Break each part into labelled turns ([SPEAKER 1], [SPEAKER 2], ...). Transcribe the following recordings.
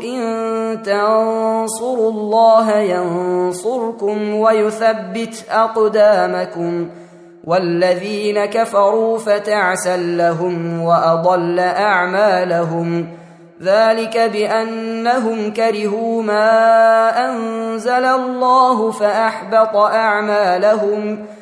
[SPEAKER 1] إن تنصروا الله ينصركم ويثبت أقدامكم والذين كفروا فتعسا لهم وأضل أعمالهم ذلك بأنهم كرهوا ما أنزل الله فأحبط أعمالهم ۖ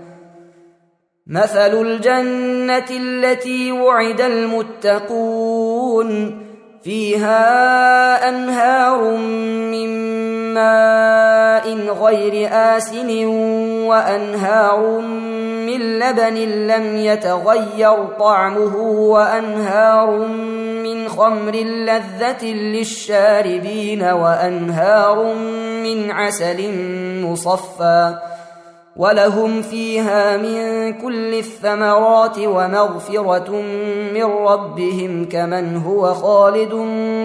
[SPEAKER 1] مثل الجنة التي وعد المتقون فيها أنهار من ماء غير آسن وأنهار من لبن لم يتغير طعمه وأنهار من خمر لذة للشاربين وأنهار من عسل مصفّى ولهم فيها من كل الثمرات ومغفرة من ربهم كمن هو خالد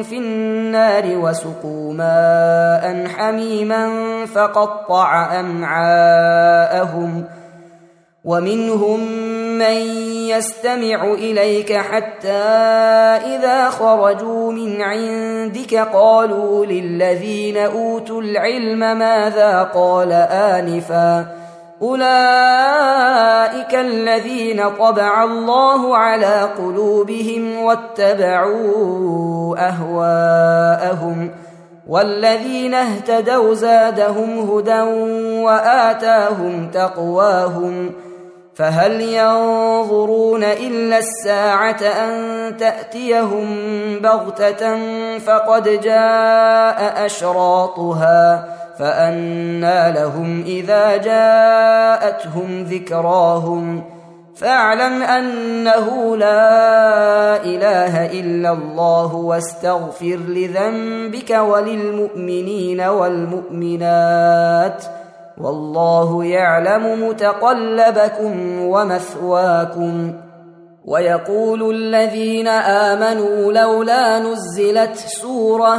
[SPEAKER 1] في النار وسقوا ماء حميما فقطع أمعاءهم ومنهم من يستمع إليك حتى إذا خرجوا من عندك قالوا للذين أوتوا العلم ماذا قال آنفاً اولئك الذين طبع الله على قلوبهم واتبعوا اهواءهم والذين اهتدوا زادهم هدى واتاهم تقواهم فهل ينظرون الا الساعه ان تاتيهم بغته فقد جاء اشراطها فأنى لهم إذا جاءتهم ذكراهم فاعلم أنه لا إله إلا الله واستغفر لذنبك وللمؤمنين والمؤمنات والله يعلم متقلبكم ومثواكم ويقول الذين آمنوا لولا نزلت سوره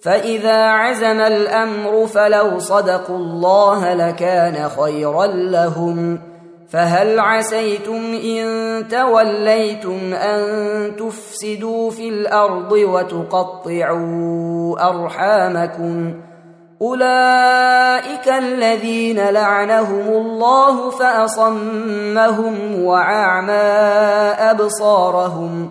[SPEAKER 1] فاذا عزم الامر فلو صدقوا الله لكان خيرا لهم فهل عسيتم ان توليتم ان تفسدوا في الارض وتقطعوا ارحامكم اولئك الذين لعنهم الله فاصمهم واعمى ابصارهم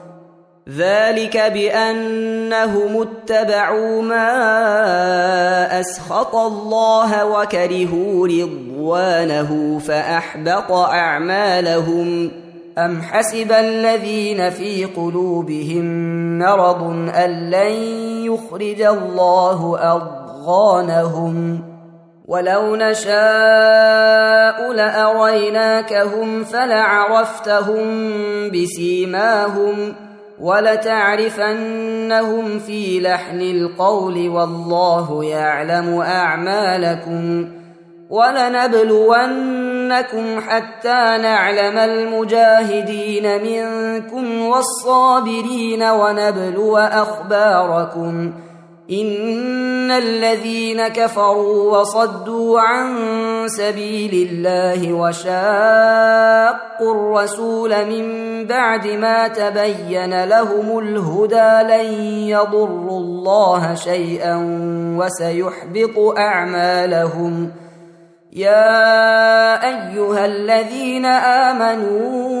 [SPEAKER 1] ذلك بانهم اتبعوا ما اسخط الله وكرهوا رضوانه فاحبط اعمالهم ام حسب الذين في قلوبهم مرض ان لن يخرج الله اضغانهم ولو نشاء لاريناكهم فلعرفتهم بسيماهم ولتعرفنهم في لحن القول والله يعلم اعمالكم ولنبلونكم حتى نعلم المجاهدين منكم والصابرين ونبلو اخباركم ان الذين كفروا وصدوا عن سبيل الله وشاقوا الرسول من بعد ما تبين لهم الهدى لن يضروا الله شيئا وسيحبط اعمالهم يا ايها الذين امنوا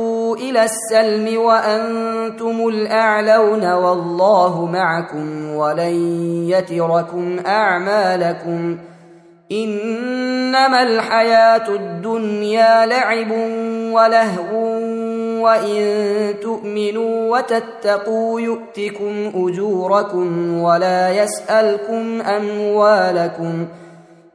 [SPEAKER 1] إلى السلم وأنتم الأعلون والله معكم ولن يتركم أعمالكم إنما الحياة الدنيا لعب ولهو وإن تؤمنوا وتتقوا يؤتكم أجوركم ولا يسألكم أموالكم ۖ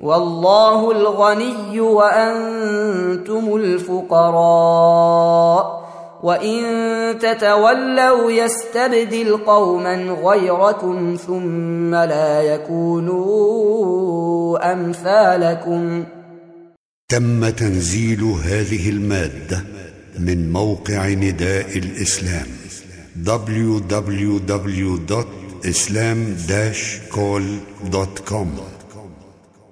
[SPEAKER 1] والله الغني وانتم الفقراء وان تتولوا يستبدل قوما غيركم ثم لا يكونوا امثالكم
[SPEAKER 2] تم تنزيل هذه الماده من موقع نداء الاسلام www.islam-call.com